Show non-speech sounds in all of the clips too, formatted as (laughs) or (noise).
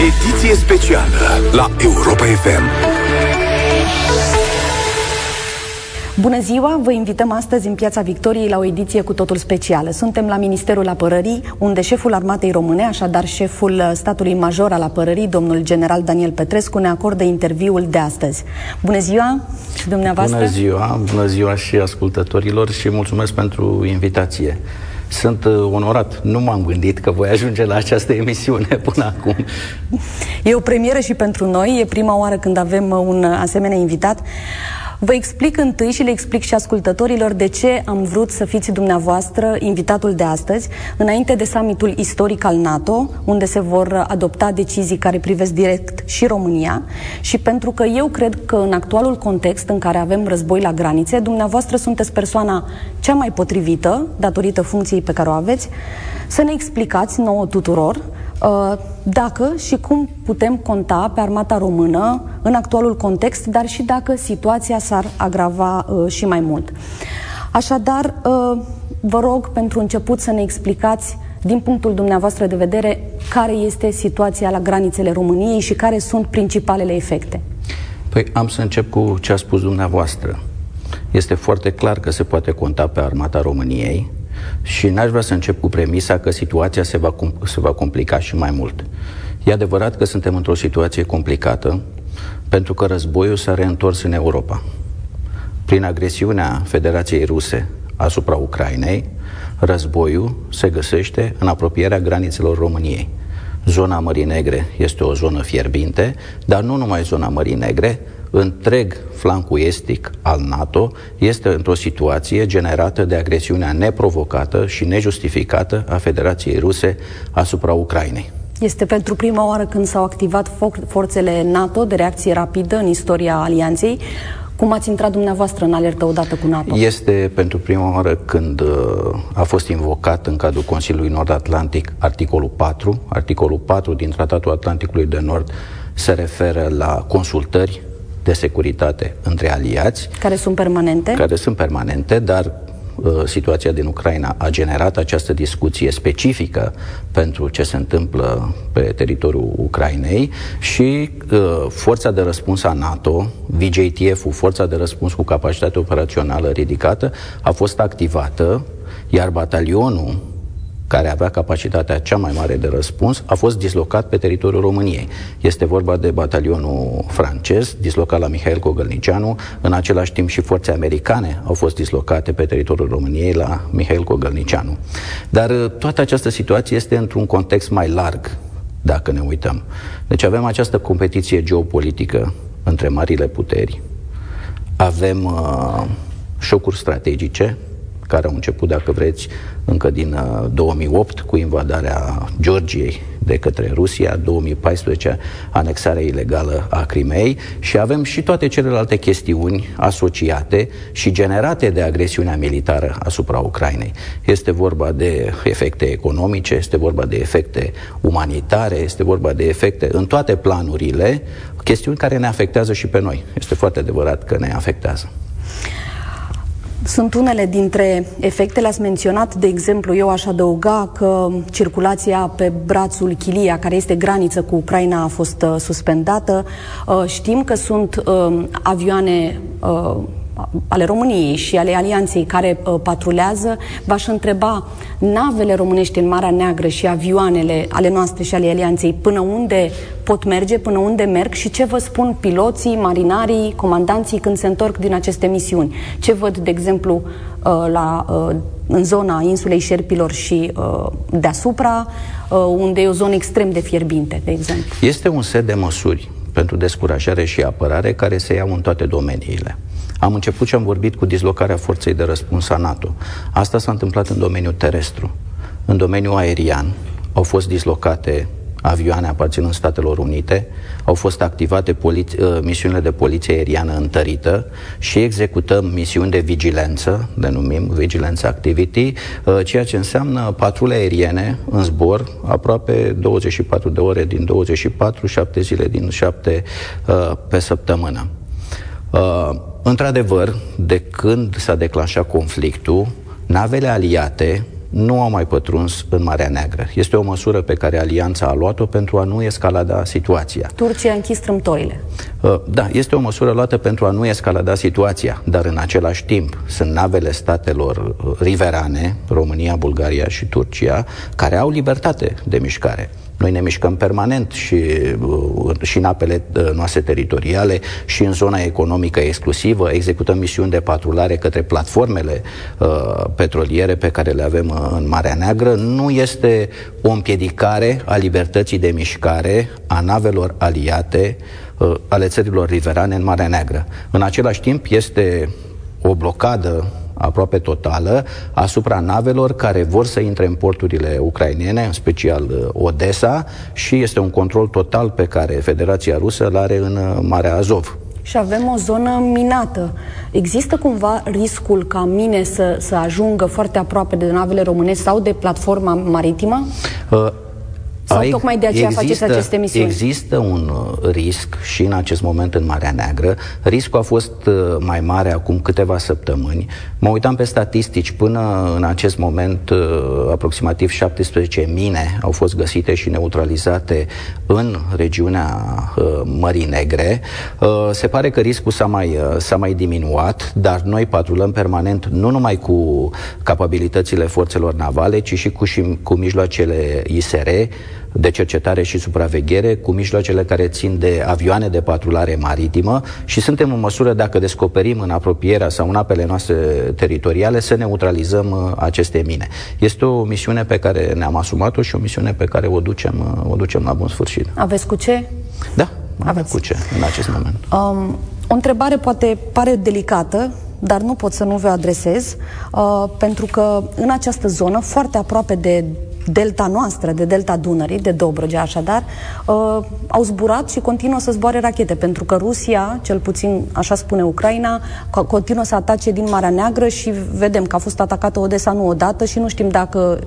Ediție specială la Europa FM. Bună ziua! Vă invităm astăzi în Piața Victoriei la o ediție cu totul specială. Suntem la Ministerul Apărării, unde șeful Armatei Române, așadar șeful statului major al apărării, domnul general Daniel Petrescu, ne acordă interviul de astăzi. Bună ziua și dumneavoastră! Bună ziua! Bună ziua și ascultătorilor și mulțumesc pentru invitație. Sunt uh, onorat. Nu m-am gândit că voi ajunge la această emisiune (laughs) până acum. E o premieră și pentru noi. E prima oară când avem un asemenea invitat. Vă explic întâi și le explic și ascultătorilor de ce am vrut să fiți dumneavoastră invitatul de astăzi, înainte de summitul istoric al NATO, unde se vor adopta decizii care privesc direct și România, și pentru că eu cred că în actualul context în care avem război la granițe, dumneavoastră sunteți persoana cea mai potrivită, datorită funcției pe care o aveți, să ne explicați nouă tuturor Uh, dacă și cum putem conta pe armata română în actualul context, dar și dacă situația s-ar agrava uh, și mai mult. Așadar, uh, vă rog pentru început să ne explicați din punctul dumneavoastră de vedere care este situația la granițele României și care sunt principalele efecte. Păi am să încep cu ce a spus dumneavoastră. Este foarte clar că se poate conta pe armata României, și n-aș vrea să încep cu premisa că situația se va, se va complica și mai mult. E adevărat că suntem într-o situație complicată pentru că războiul s-a reîntors în Europa. Prin agresiunea Federației Ruse asupra Ucrainei, războiul se găsește în apropierea granițelor României. Zona Mării Negre este o zonă fierbinte, dar nu numai zona Mării Negre, întreg flancul estic al NATO este într-o situație generată de agresiunea neprovocată și nejustificată a Federației Ruse asupra Ucrainei. Este pentru prima oară când s-au activat forțele NATO de reacție rapidă în istoria alianței. Cum ați intrat dumneavoastră în alertă odată cu NATO? Este pentru prima oară când uh, a fost invocat în cadrul Consiliului Nord-Atlantic articolul 4. Articolul 4 din Tratatul Atlanticului de Nord se referă la consultări de securitate între aliați. Care sunt permanente? Care sunt permanente, dar uh, situația din Ucraina a generat această discuție specifică pentru ce se întâmplă pe teritoriul Ucrainei și uh, forța de răspuns a NATO, VJTF-ul, forța de răspuns cu capacitate operațională ridicată, a fost activată, iar batalionul care avea capacitatea cea mai mare de răspuns, a fost dislocat pe teritoriul României. Este vorba de batalionul francez, dislocat la Mihail Cogălnicianu, în același timp și forțe americane au fost dislocate pe teritoriul României la Mihail Cogălnicianu. Dar uh, toată această situație este într-un context mai larg, dacă ne uităm. Deci avem această competiție geopolitică între marile puteri, avem uh, șocuri strategice, care au început, dacă vreți, încă din 2008 uh, cu invadarea Georgiei de către Rusia, 2014 anexarea ilegală a Crimei și avem și toate celelalte chestiuni asociate și generate de agresiunea militară asupra Ucrainei. Este vorba de efecte economice, este vorba de efecte umanitare, este vorba de efecte în toate planurile, chestiuni care ne afectează și pe noi. Este foarte adevărat că ne afectează. Sunt unele dintre efectele, ați menționat, de exemplu, eu aș adăuga că circulația pe brațul Chilia, care este graniță cu Ucraina, a fost uh, suspendată. Uh, știm că sunt uh, avioane uh, ale României și ale Alianței care uh, patrulează, v-aș întreba navele românești în Marea Neagră și avioanele ale noastre și ale Alianței până unde pot merge, până unde merg și ce vă spun piloții, marinarii, comandanții când se întorc din aceste misiuni. Ce văd, de exemplu, uh, la, uh, în zona insulei Șerpilor și uh, deasupra, unde e o zonă extrem de fierbinte, de exemplu. Este un set de măsuri pentru descurajare și apărare care se iau în toate domeniile. Am început și am vorbit cu dislocarea forței de răspuns a NATO. Asta s-a întâmplat în domeniul terestru. În domeniul aerian au fost dislocate avioane aparținând Statelor Unite, au fost activate poli- uh, misiunile de poliție aeriană întărită și executăm misiuni de vigilență, denumim Vigilance Activity, uh, ceea ce înseamnă patrule aeriene în zbor, aproape 24 de ore din 24, 7 zile din 7 uh, pe săptămână. Într-adevăr, de când s-a declanșat conflictul, navele aliate nu au mai pătruns în Marea Neagră. Este o măsură pe care Alianța a luat-o pentru a nu escalada situația. Turcia a închis strâmtorile. Uh, da, este o măsură luată pentru a nu escalada situația, dar în același timp sunt navele statelor uh, riverane, România, Bulgaria și Turcia, care au libertate de mișcare. Noi ne mișcăm permanent și, uh, și în apele uh, noastre teritoriale și în zona economică exclusivă, executăm misiuni de patrulare către platformele uh, petroliere pe care le avem uh, în Marea Neagră. Nu este o împiedicare a libertății de mișcare a navelor aliate uh, ale țărilor riverane în Marea Neagră. În același timp este o blocadă aproape totală asupra navelor care vor să intre în porturile ucrainene, în special uh, Odessa, și este un control total pe care Federația Rusă îl are în uh, Marea Azov. Și avem o zonă minată. Există cumva riscul ca mine să, să ajungă foarte aproape de navele românești sau de platforma maritimă? Uh, sau Ai, tocmai de aceea există, faceți aceste misiuni? Există un uh, risc și în acest moment în Marea Neagră. Riscul a fost uh, mai mare acum câteva săptămâni. Mă uitam pe statistici. Până în acest moment, uh, aproximativ 17 mine au fost găsite și neutralizate în regiunea Mării Negre. Se pare că riscul s-a mai, s-a mai diminuat, dar noi patrulăm permanent nu numai cu capabilitățile forțelor navale, ci și cu, și cu mijloacele ISR, de cercetare și supraveghere cu mijloacele care țin de avioane de patrulare maritimă și suntem în măsură, dacă descoperim în apropierea sau în apele noastre teritoriale, să neutralizăm uh, aceste mine. Este o misiune pe care ne-am asumat-o și o misiune pe care o ducem, uh, o ducem la bun sfârșit. Aveți cu ce? Da, avem cu ce în acest moment. Um, o întrebare poate pare delicată, dar nu pot să nu vă adresez, uh, pentru că în această zonă, foarte aproape de delta noastră, de delta Dunării, de Dobrogea așadar, uh, au zburat și continuă să zboare rachete, pentru că Rusia, cel puțin așa spune Ucraina, continuă să atace din Marea Neagră și vedem că a fost atacată Odessa nu odată și nu știm dacă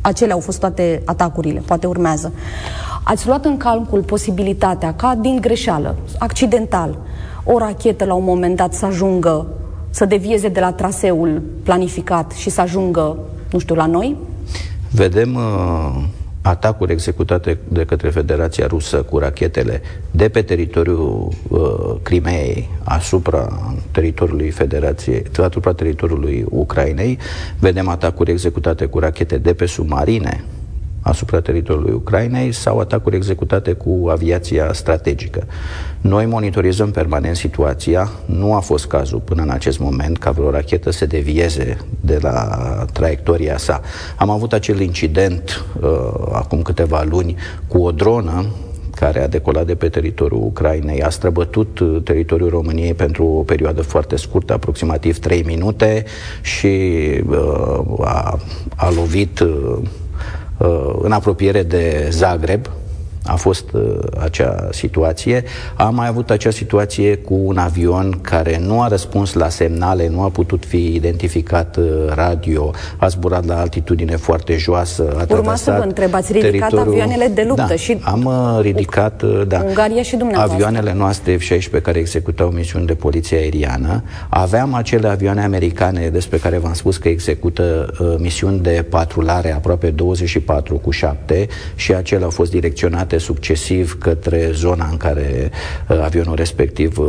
acelea au fost toate atacurile, poate urmează. Ați luat în calcul posibilitatea ca din greșeală, accidental, o rachetă la un moment dat să ajungă, să devieze de la traseul planificat și să ajungă, nu știu, la noi? Vedem uh, atacuri executate de către Federația Rusă cu rachetele de pe teritoriul uh, Crimeei asupra teritoriului Federației, asupra teritoriului Ucrainei. Vedem atacuri executate cu rachete de pe submarine asupra teritoriului Ucrainei sau atacuri executate cu aviația strategică. Noi monitorizăm permanent situația. Nu a fost cazul până în acest moment ca vreo rachetă să devieze de la traiectoria sa. Am avut acel incident uh, acum câteva luni cu o dronă care a decolat de pe teritoriul Ucrainei, a străbătut uh, teritoriul României pentru o perioadă foarte scurtă, aproximativ 3 minute și uh, a, a lovit uh, Uh, în apropiere de Zagreb, a fost uh, acea situație. Am mai avut acea situație cu un avion care nu a răspuns la semnale, nu a putut fi identificat uh, radio, a zburat la altitudine foarte joasă. A Urma să vă întreb, ați ridicat teritoriul... avioanele de luptă da, și... am uh, ridicat, uh, da, Ungaria și dumneavoastră. avioanele noastre F-16 care executau misiuni de poliție aeriană. Aveam acele avioane americane despre care v-am spus că execută uh, misiuni de patrulare aproape 24 cu 7 și acele au fost direcționate deplasate succesiv către zona în care uh, avionul respectiv uh,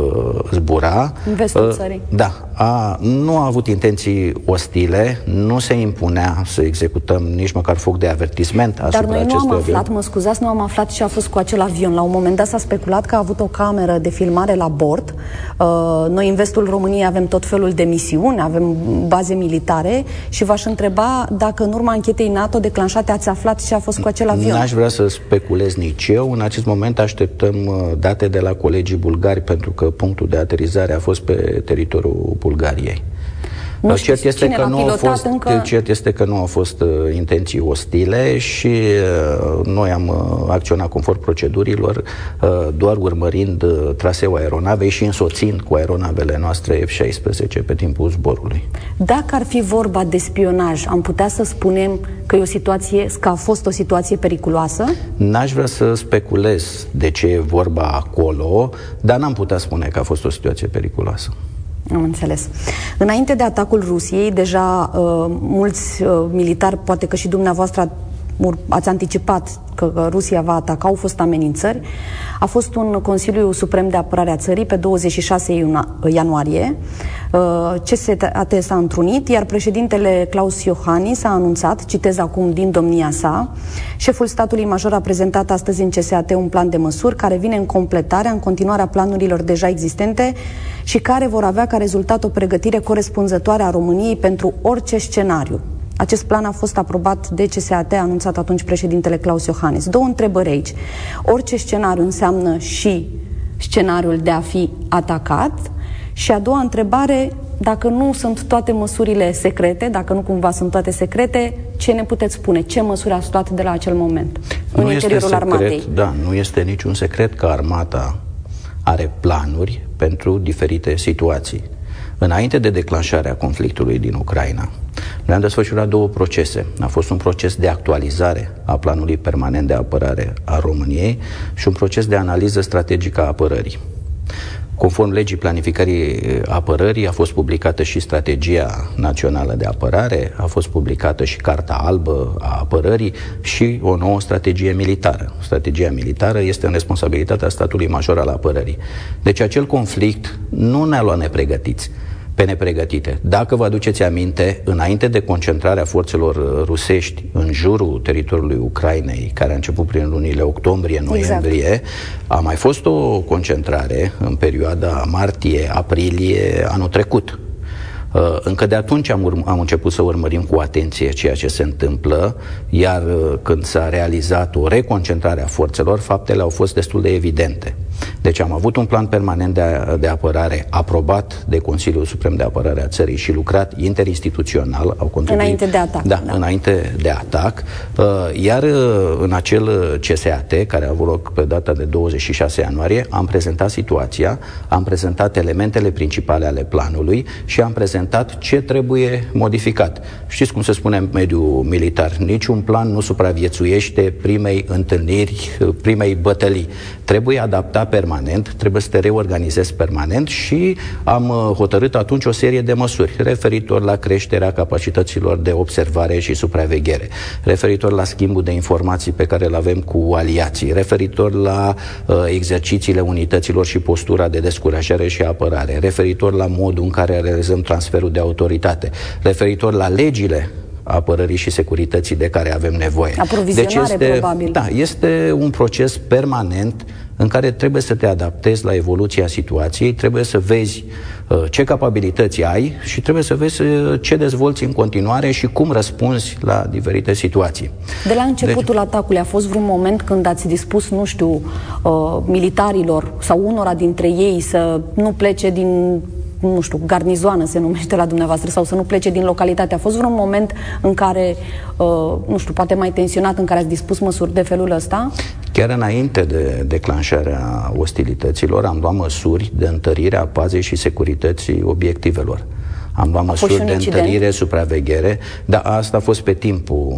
zbura. În vestul uh, țării. Da. A, nu a avut intenții ostile, nu se impunea să executăm nici măcar foc de avertisment asupra Dar noi nu am avion. aflat, mă scuzați, nu am aflat ce a fost cu acel avion. La un moment dat s-a speculat că a avut o cameră de filmare la bord. Uh, noi în vestul României avem tot felul de misiuni, avem baze militare și v-aș întreba dacă în urma anchetei NATO declanșate ați aflat ce a fost cu acel avion. N-aș vrea să speculez nici eu. În acest moment așteptăm uh, date de la colegii bulgari pentru că punctul de aterizare a fost pe teritoriul Bulgariei. Nu cert este că nu au fost, încă... Cert este că nu au fost uh, intenții ostile și uh, noi am uh, acționat conform procedurilor, uh, doar urmărind uh, traseul aeronavei și însoțind cu aeronavele noastre F-16 pe timpul zborului. Dacă ar fi vorba de spionaj, am putea să spunem că e o situație, că a fost o situație periculoasă? N-aș vrea să speculez de ce e vorba acolo, dar n-am putea spune că a fost o situație periculoasă. Am înțeles. Înainte de atacul Rusiei, deja uh, mulți uh, militari, poate că și dumneavoastră ați anticipat că Rusia va ataca, au fost amenințări. A fost un Consiliu Suprem de Apărare a țării pe 26 ianuarie. Uh, CSAT s-a întrunit, iar președintele Claus Iohannis a anunțat, citez acum din domnia sa, șeful statului major a prezentat astăzi în CSAT un plan de măsuri care vine în completarea, în continuarea planurilor deja existente și care vor avea ca rezultat o pregătire corespunzătoare a României pentru orice scenariu. Acest plan a fost aprobat de CSAT, a anunțat atunci președintele Claus Iohannis. Două întrebări aici. Orice scenariu înseamnă și scenariul de a fi atacat și a doua întrebare, dacă nu sunt toate măsurile secrete, dacă nu cumva sunt toate secrete, ce ne puteți spune? Ce măsuri ați luat de la acel moment nu în interiorul secret, armatei? Da, nu este niciun secret că armata are planuri pentru diferite situații. Înainte de declanșarea conflictului din Ucraina, noi am desfășurat două procese. A fost un proces de actualizare a planului permanent de apărare a României și un proces de analiză strategică a apărării. Conform legii planificării apărării, a fost publicată și strategia națională de apărare, a fost publicată și Carta Albă a apărării și o nouă strategie militară. Strategia militară este în responsabilitatea statului major al apărării. Deci acel conflict nu ne-a luat nepregătiți pe nepregătite. Dacă vă aduceți aminte, înainte de concentrarea forțelor uh, rusești în jurul teritoriului Ucrainei, care a început prin lunile octombrie-noiembrie, exact. a mai fost o concentrare în perioada martie-aprilie anul trecut. Uh, încă de atunci am, urm- am început să urmărim cu atenție ceea ce se întâmplă, iar uh, când s-a realizat o reconcentrare a forțelor, faptele au fost destul de evidente. Deci am avut un plan permanent de, de apărare aprobat de Consiliul Suprem de Apărare a țării și lucrat interinstituțional. Au contribuit, înainte de atac. Da, da, înainte de atac. Uh, iar uh, în acel CSAT, care a avut loc pe data de 26 ianuarie, am prezentat situația, am prezentat elementele principale ale planului și am prezentat ce trebuie modificat. Știți cum se spune în mediul militar? Niciun plan nu supraviețuiește primei întâlniri, primei bătălii. Trebuie adaptat permanent, trebuie să te reorganizezi permanent și am uh, hotărât atunci o serie de măsuri referitor la creșterea capacităților de observare și supraveghere, referitor la schimbul de informații pe care îl avem cu aliații, referitor la uh, exercițiile unităților și postura de descurajare și apărare, referitor la modul în care realizăm transferul de autoritate, referitor la legile apărării și securității de care avem nevoie. Deci este, probabil. Da, este un proces permanent în care trebuie să te adaptezi la evoluția situației, trebuie să vezi uh, ce capabilități ai și trebuie să vezi uh, ce dezvolți în continuare și cum răspunzi la diferite situații. De la începutul deci... atacului a fost vreun moment când ați dispus, nu știu, uh, militarilor sau unora dintre ei să nu plece din nu știu, garnizoană se numește la dumneavoastră sau să nu plece din localitate. A fost vreun moment în care, uh, nu știu, poate mai tensionat, în care ați dispus măsuri de felul ăsta? Chiar înainte de declanșarea ostilităților am luat măsuri de întărire a pazei și securității obiectivelor. Am luat măsuri de întărire, supraveghere, dar asta a fost pe timpul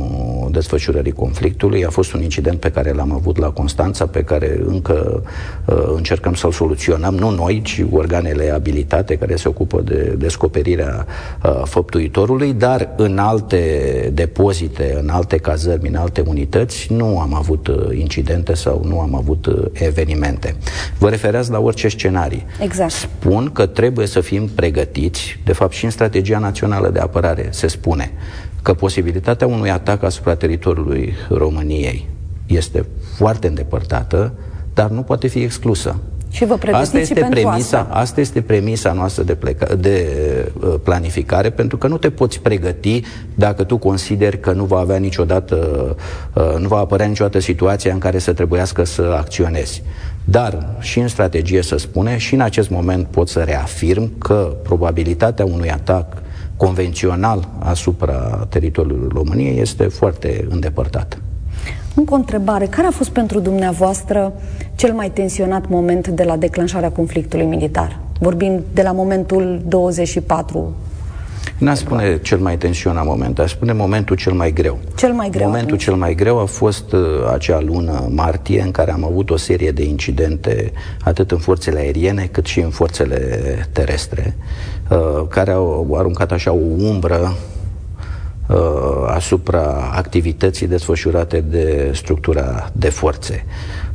desfășurării conflictului. A fost un incident pe care l-am avut la Constanța, pe care încă uh, încercăm să-l soluționăm, nu noi, ci organele abilitate care se ocupă de descoperirea uh, făptuitorului, dar în alte depozite, în alte cazări, în alte unități, nu am avut uh, incidente sau nu am avut uh, evenimente. Vă referați la orice scenarii. Exact. Spun că trebuie să fim pregătiți, de fapt și în strategia națională de apărare se spune că posibilitatea unui atac asupra teritoriului României este foarte îndepărtată, dar nu poate fi exclusă. Și vă asta este premisa, asta. asta este premisa noastră de, pleca, de uh, planificare, pentru că nu te poți pregăti dacă tu consideri că nu va avea niciodată, uh, nu va apărea niciodată situația în care să trebuiască să acționezi. Dar și în strategie să spune, și în acest moment pot să reafirm că probabilitatea unui atac convențional asupra teritoriului României este foarte îndepărtată. Încă o întrebare. Care a fost pentru dumneavoastră cel mai tensionat moment de la declanșarea conflictului militar? Vorbind de la momentul 24 N-aș spune cel mai tensionat moment, aș spune momentul cel mai greu. Cel mai greu. Momentul atunci. cel mai greu a fost uh, acea lună martie în care am avut o serie de incidente atât în forțele aeriene cât și în forțele terestre, uh, care au aruncat așa o umbră uh, asupra activității desfășurate de structura de forțe.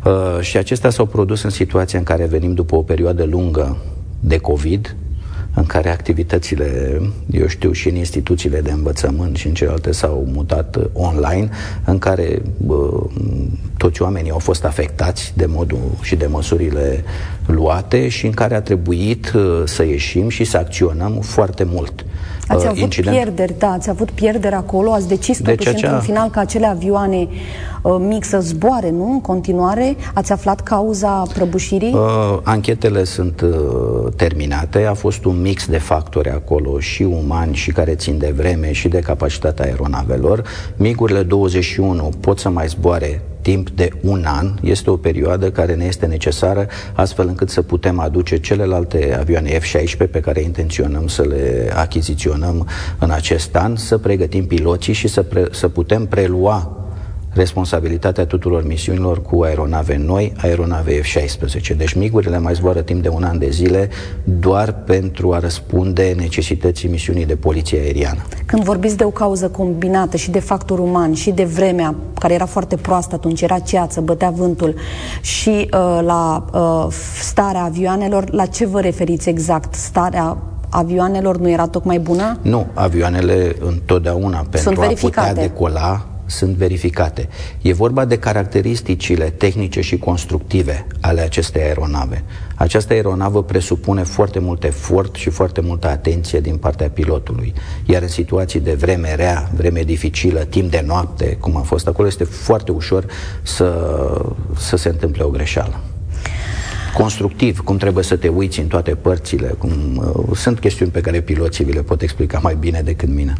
Uh, și acestea s-au produs în situația în care venim după o perioadă lungă de COVID, în care activitățile, eu știu, și în instituțiile de învățământ și în celelalte s-au mutat online, în care bă, toți oamenii au fost afectați de modul și de măsurile luate și în care a trebuit uh, să ieșim și să acționăm foarte mult. Ați uh, avut incident. pierderi, da, ați avut pierderi acolo, ați decis deci totuși acea... într-un final ca acele avioane uh, mic să zboare, nu? În continuare, ați aflat cauza prăbușirii? Uh, anchetele sunt uh, terminate, a fost un mix de factori acolo, și umani, și care țin de vreme, și de capacitatea aeronavelor. Migurile 21 pot să mai zboare timp de un an. Este o perioadă care ne este necesară astfel încât să putem aduce celelalte avioane F-16 pe care intenționăm să le achiziționăm în acest an, să pregătim piloții și să, pre- să putem prelua responsabilitatea tuturor misiunilor cu aeronave noi, aeronave F-16. Deci migurile mai zboară timp de un an de zile doar pentru a răspunde necesității misiunii de poliție aeriană. Când vorbiți de o cauză combinată și de factor uman și de vremea care era foarte proastă atunci, era ceață, bătea vântul și uh, la uh, starea avioanelor, la ce vă referiți exact? Starea avioanelor nu era tocmai bună? Nu, avioanele întotdeauna pentru a putea decola sunt verificate. E vorba de caracteristicile tehnice și constructive ale acestei aeronave. Această aeronavă presupune foarte mult efort și foarte multă atenție din partea pilotului. Iar în situații de vreme rea, vreme dificilă, timp de noapte, cum a fost acolo, este foarte ușor să, să se întâmple o greșeală constructiv, cum trebuie să te uiți în toate părțile, cum, uh, sunt chestiuni pe care piloții vi le pot explica mai bine decât mine.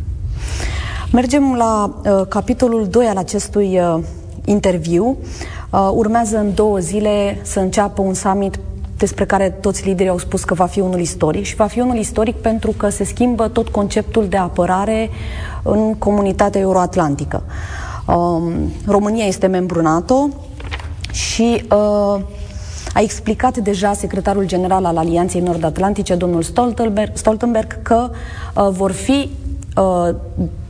Mergem la uh, capitolul 2 al acestui uh, interviu. Uh, urmează în două zile să înceapă un summit despre care toți liderii au spus că va fi unul istoric și va fi unul istoric pentru că se schimbă tot conceptul de apărare în comunitatea euroatlantică. Um, România este membru NATO și uh, a explicat deja secretarul general al Alianței Nord-Atlantice, domnul Stoltenberg, Stoltenberg că uh, vor fi uh,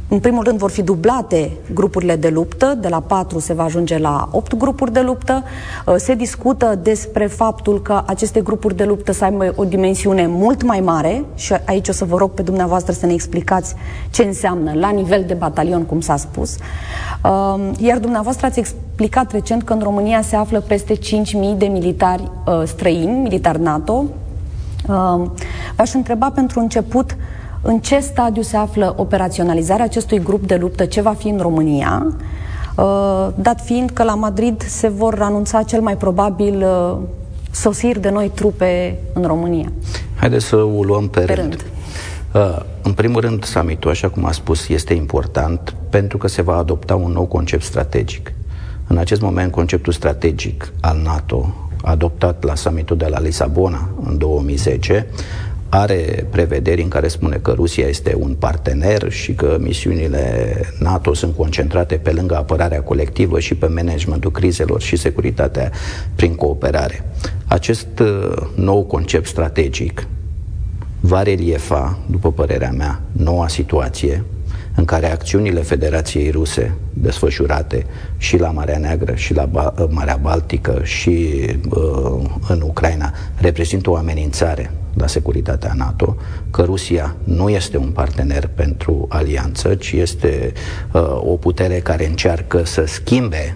în primul rând vor fi dublate grupurile de luptă, de la 4 se va ajunge la 8 grupuri de luptă. Uh, se discută despre faptul că aceste grupuri de luptă să aibă o dimensiune mult mai mare și aici o să vă rog pe dumneavoastră să ne explicați ce înseamnă la nivel de batalion, cum s-a spus. Uh, iar dumneavoastră ați explicat recent că în România se află peste 5.000 de militari uh, străini, militari NATO. V-aș întreba pentru început în ce stadiu se află operaționalizarea acestui grup de luptă, ce va fi în România, uh, dat fiind că la Madrid se vor anunța cel mai probabil uh, sosiri de noi trupe în România. Haideți să o luăm pe, pe rând. rând. Uh, în primul rând, summitul, așa cum a spus, este important pentru că se va adopta un nou concept strategic. În acest moment, conceptul strategic al NATO, adoptat la summitul de la Lisabona în 2010, are prevederi în care spune că Rusia este un partener și că misiunile NATO sunt concentrate pe lângă apărarea colectivă și pe managementul crizelor și securitatea prin cooperare. Acest uh, nou concept strategic va reliefa, după părerea mea, noua situație în care acțiunile Federației Ruse desfășurate și la Marea Neagră și la ba- Marea Baltică și uh, în Ucraina reprezintă o amenințare la securitatea NATO, că Rusia nu este un partener pentru alianță, ci este uh, o putere care încearcă să schimbe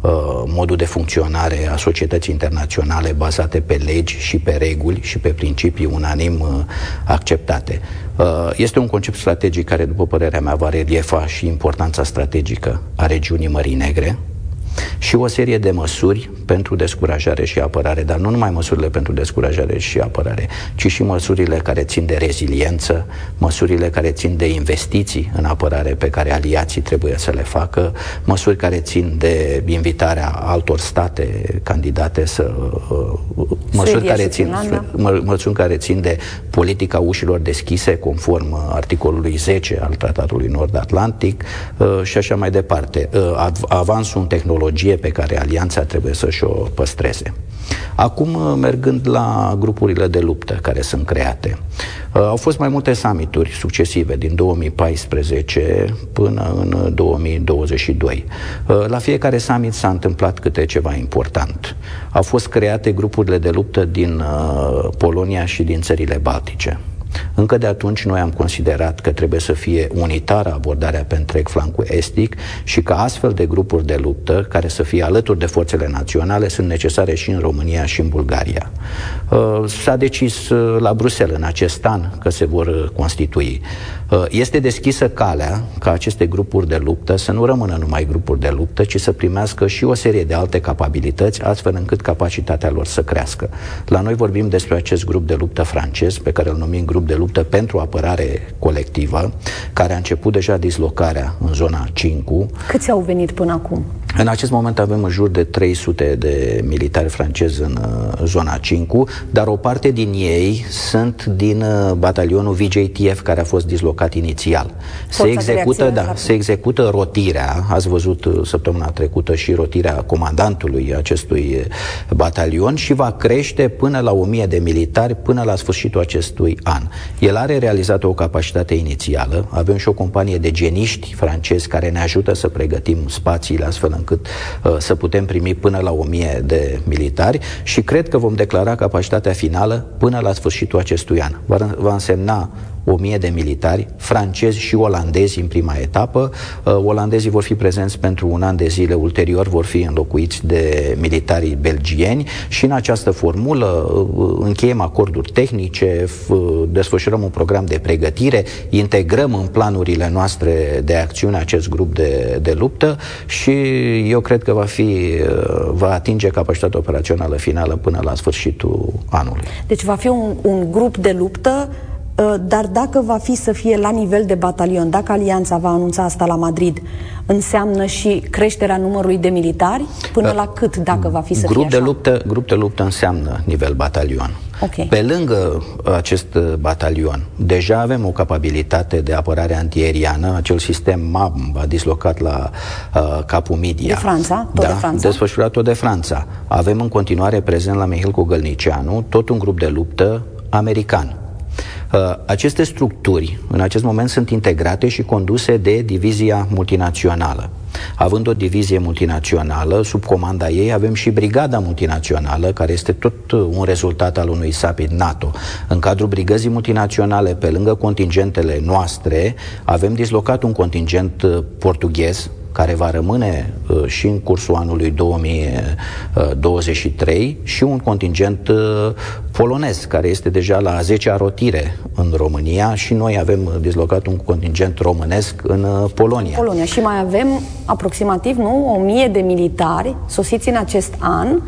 uh, modul de funcționare a societății internaționale bazate pe legi și pe reguli și pe principii unanim uh, acceptate. Uh, este un concept strategic care, după părerea mea, va reliefa și importanța strategică a regiunii Mării Negre, și o serie de măsuri pentru descurajare și apărare, dar nu numai măsurile pentru descurajare și apărare, ci și măsurile care țin de reziliență, măsurile care țin de investiții în apărare pe care aliații trebuie să le facă, măsuri care țin de invitarea altor state candidate să uh, măsuri care țin mă, măsuri care țin de politica ușilor deschise conform uh, articolului 10 al Tratatului Nord-Atlantic uh, și așa mai departe. Uh, avansul în tehnologie pe care alianța trebuie să-și o păstreze. Acum, uh, mergând la grupurile de luptă care sunt create, uh, au fost mai multe summituri succesive din 2014 până în 2022. Uh, la fiecare summit s-a întâmplat câte ceva important. Au fost create grupurile de luptă din Polonia și din țările Baltice. Încă de atunci noi am considerat că trebuie să fie unitară abordarea pe întreg flancul estic și că astfel de grupuri de luptă, care să fie alături de forțele naționale, sunt necesare și în România și în Bulgaria. Uh, s-a decis uh, la Bruxelles în acest an că se vor uh, constitui. Este deschisă calea ca aceste grupuri de luptă să nu rămână numai grupuri de luptă, ci să primească și o serie de alte capabilități, astfel încât capacitatea lor să crească. La noi vorbim despre acest grup de luptă francez, pe care îl numim grup de luptă pentru apărare colectivă, care a început deja dislocarea în zona 5. Câți au venit până acum? În acest moment avem în jur de 300 de militari francezi în uh, zona 5, dar o parte din ei sunt din uh, batalionul VJTF care a fost dislocat inițial. se execută, da, se execută rotirea, ați văzut uh, săptămâna trecută și rotirea comandantului acestui batalion și va crește până la 1000 de militari până la sfârșitul acestui an. El are realizat o capacitate inițială, avem și o companie de geniști francezi care ne ajută să pregătim spațiile astfel încât uh, să putem primi până la 1000 de militari și cred că vom declara capacitatea finală până la sfârșitul acestui an. Va, va însemna o mie de militari, francezi și olandezi în prima etapă. Uh, olandezii vor fi prezenți pentru un an de zile, ulterior vor fi înlocuiți de militarii belgieni și în această formulă uh, încheiem acorduri tehnice, desfășurăm un program de pregătire, integrăm în planurile noastre de acțiune acest grup de, de luptă și eu cred că va fi uh, va atinge capacitatea operațională finală până la sfârșitul anului. Deci va fi un, un grup de luptă Uh, dar dacă va fi să fie la nivel de batalion, dacă Alianța va anunța asta la Madrid, înseamnă și creșterea numărului de militari? Până uh, la cât, dacă va fi să grup fie de așa? Luptă, grup de luptă înseamnă nivel batalion. Okay. Pe lângă acest batalion, deja avem o capabilitate de apărare antieriană, acel sistem MAM a dislocat la uh, Capul Media. De Franța? Tot da, de Franța? desfășurat tot de Franța. Avem în continuare prezent la Mihil Cogălnicianu tot un grup de luptă american Uh, aceste structuri, în acest moment, sunt integrate și conduse de divizia multinațională. Având o divizie multinațională, sub comanda ei avem și brigada multinațională, care este tot un rezultat al unui summit NATO. În cadrul brigăzii multinaționale, pe lângă contingentele noastre, avem dislocat un contingent uh, portughez, care va rămâne uh, și în cursul anului 2023 și un contingent uh, polonez, care este deja la 10-a rotire în România și noi avem dislocat un contingent românesc în uh, Polonia. Polonia. Și mai avem aproximativ, nu, o mie de militari sosiți în acest an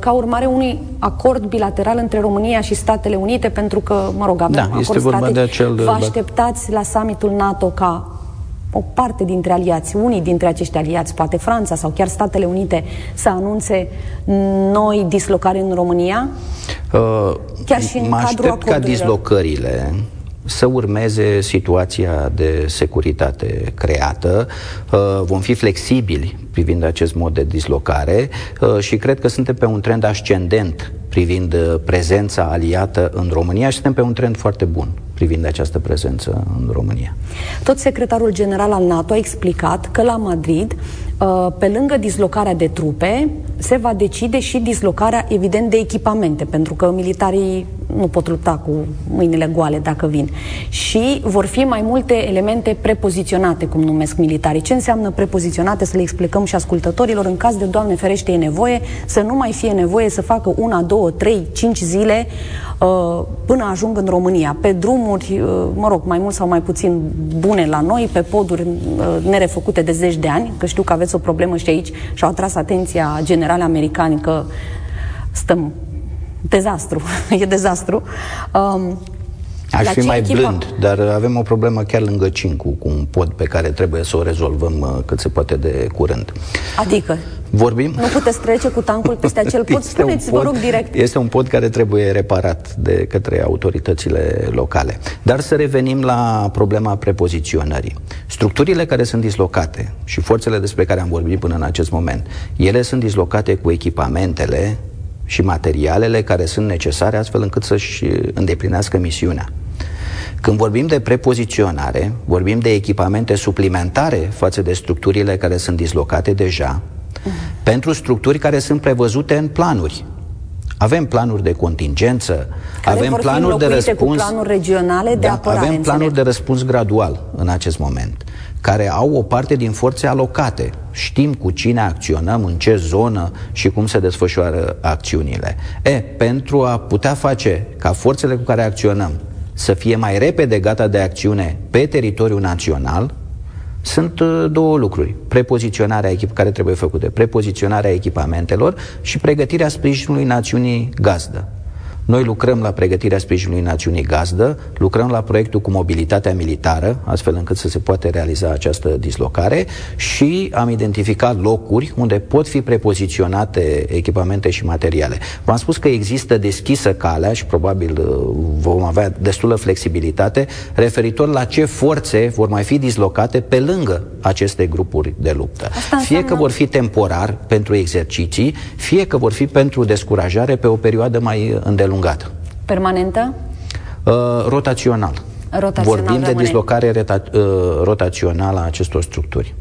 ca urmare unui acord bilateral între România și Statele Unite, pentru că, mă rog, avem da, acord este vorba strategic. de acel... Vă așteptați la summitul NATO ca o parte dintre aliați, unii dintre acești aliați, poate Franța sau chiar Statele Unite, să anunțe noi dislocare în România? Uh, chiar și în mă cadrul aștept ca dislocările să urmeze situația de securitate creată. Uh, vom fi flexibili privind acest mod de dislocare uh, și cred că suntem pe un trend ascendent privind uh, prezența aliată în România și suntem pe un trend foarte bun privind această prezență în România. Tot secretarul general al NATO a explicat că la Madrid, uh, pe lângă dislocarea de trupe, se va decide și dislocarea, evident, de echipamente, pentru că militarii nu pot lupta cu mâinile goale dacă vin. Și vor fi mai multe elemente prepoziționate, cum numesc militarii. Ce înseamnă prepoziționate? Să le explicăm și ascultătorilor, în caz de Doamne ferește e nevoie, să nu mai fie nevoie să facă una, două, trei, cinci zile uh, până ajung în România, pe drumuri, uh, mă rog, mai mult sau mai puțin bune la noi, pe poduri uh, nerefăcute de zeci de ani, că știu că aveți o problemă și aici și au atras atenția generale americani că stăm dezastru, (laughs) e dezastru. Um, Aș fi mai echipa... blând, dar avem o problemă chiar lângă Cincu, cu un pod pe care trebuie să o rezolvăm uh, cât se poate de curând. Adică? Vorbim? Nu puteți trece cu tancul peste acel pod? (laughs) Spuneți, pod, vă rog, direct. Este un pod care trebuie reparat de către autoritățile locale. Dar să revenim la problema prepoziționării. Structurile care sunt dislocate și forțele despre care am vorbit până în acest moment, ele sunt dislocate cu echipamentele și materialele care sunt necesare astfel încât să-și îndeplinească misiunea. Când vorbim de prepoziționare, vorbim de echipamente suplimentare față de structurile care sunt dislocate deja, uh-huh. pentru structuri care sunt prevăzute în planuri. Avem planuri de contingență, care avem planuri de răspuns. Cu planuri regionale de da, apărare. Avem planuri înțeleg. de răspuns gradual în acest moment care au o parte din forțe alocate. Știm cu cine acționăm, în ce zonă și cum se desfășoară acțiunile. E, pentru a putea face ca forțele cu care acționăm să fie mai repede gata de acțiune pe teritoriul național, sunt uh, două lucruri. Prepoziționarea echip care trebuie făcute, prepoziționarea echipamentelor și pregătirea sprijinului națiunii gazdă. Noi lucrăm la pregătirea sprijinului națiunii gazdă, lucrăm la proiectul cu mobilitatea militară, astfel încât să se poate realiza această dislocare și am identificat locuri unde pot fi prepoziționate echipamente și materiale. V-am spus că există deschisă calea și probabil uh, vom avea destulă flexibilitate referitor la ce forțe vor mai fi dislocate pe lângă aceste grupuri de luptă. Asta fie că vor fi temporar pentru exerciții, fie că vor fi pentru descurajare pe o perioadă mai îndelungată îndelungată. Permanentă? Uh, rotațional. rotațional. Vorbim rămâne. de dislocare reta- uh, rotațională a acestor structuri.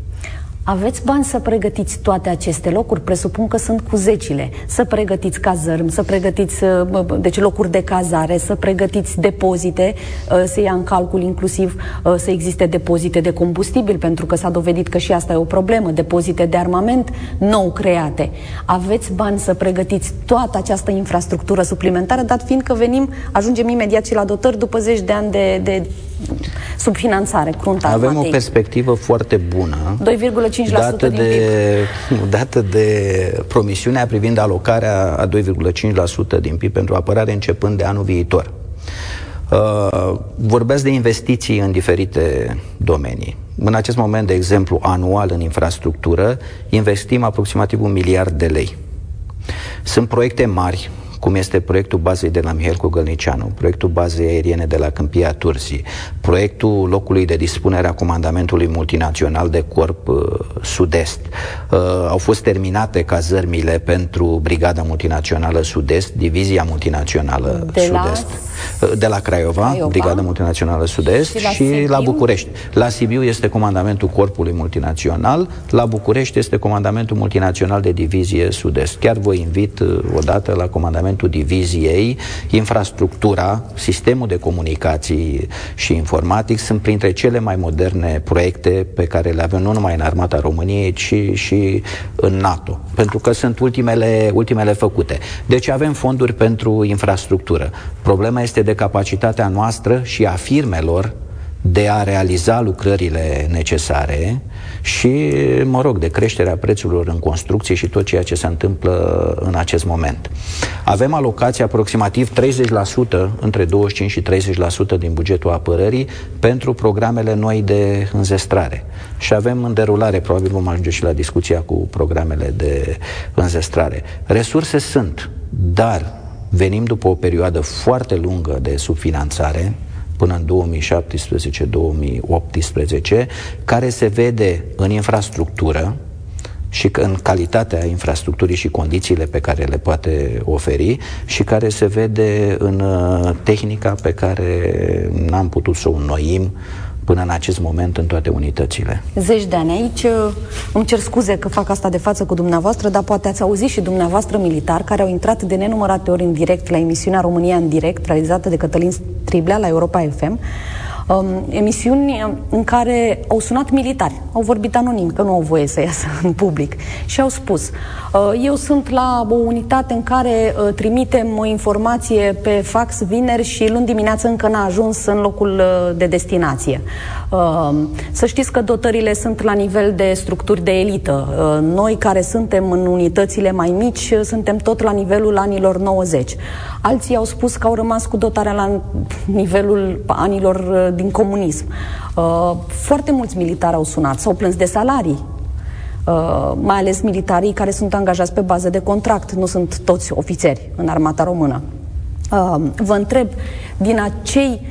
Aveți bani să pregătiți toate aceste locuri? Presupun că sunt cu zecile. Să pregătiți cazărmi, să pregătiți uh, deci locuri de cazare, să pregătiți depozite, uh, să ia în calcul inclusiv uh, să existe depozite de combustibil, pentru că s-a dovedit că și asta e o problemă, depozite de armament nou create. Aveți bani să pregătiți toată această infrastructură suplimentară, dat fiind că venim, ajungem imediat și la dotări după zeci de ani de, de subfinanțare cruntă Avem o perspectivă foarte bună 2,5% dată din de, PIB. Dată de promisiunea privind alocarea a 2,5% din PIB pentru apărare începând de anul viitor. Uh, vorbeați de investiții în diferite domenii. În acest moment, de exemplu, anual în infrastructură, investim aproximativ un miliard de lei. Sunt proiecte mari, cum este proiectul bazei de la Mihail Cogălnicianu, proiectul bazei aeriene de la Câmpia Turzii, proiectul locului de dispunere a comandamentului multinațional de corp uh, sud-est. Uh, au fost terminate cazărmile pentru Brigada Multinațională Sud-Est, Divizia Multinațională de Sud-Est, la... Uh, de la Craiova, Craiova, Brigada Multinațională Sud-Est și, la, și la București. La Sibiu este comandamentul Corpului Multinațional, la București este comandamentul multinațional de divizie Sud-Est. Chiar vă invit uh, odată la comandamentul departamentul diviziei, infrastructura, sistemul de comunicații și informatic sunt printre cele mai moderne proiecte pe care le avem nu numai în armata României, ci și în NATO, pentru că sunt ultimele, ultimele făcute. Deci avem fonduri pentru infrastructură. Problema este de capacitatea noastră și a firmelor de a realiza lucrările necesare și, mă rog, de creșterea prețurilor în construcție și tot ceea ce se întâmplă în acest moment. Avem alocație aproximativ 30%, între 25 și 30% din bugetul apărării pentru programele noi de înzestrare. Și avem în derulare, probabil vom ajunge și la discuția cu programele de înzestrare. Resurse sunt, dar venim după o perioadă foarte lungă de subfinanțare, până în 2017-2018, care se vede în infrastructură și în calitatea infrastructurii și condițiile pe care le poate oferi și care se vede în uh, tehnica pe care n-am putut să o înnoim până în acest moment în toate unitățile. Zeci de ani aici, îmi cer scuze că fac asta de față cu dumneavoastră, dar poate ați auzit și dumneavoastră militar care au intrat de nenumărate ori în direct la emisiunea România în direct, realizată de Cătălin Striblea la Europa FM, um, emisiuni în care au sunat militari, au vorbit anonim, că nu au voie să iasă (laughs) în public și au spus uh, eu sunt la o unitate în care uh, trimitem o informație pe fax vineri și luni dimineață încă n-a ajuns în locul uh, de destinație. Uh, să știți că dotările sunt la nivel de structuri de elită. Uh, noi care suntem în unitățile mai mici, uh, suntem tot la nivelul anilor 90. Alții au spus că au rămas cu dotarea la nivelul anilor uh, din comunism. Uh, foarte mulți militari au sunat, s-au plâns de salarii, Uh, mai ales militarii care sunt angajați pe bază de contract, nu sunt toți ofițeri în armata română. Uh, vă întreb, din acei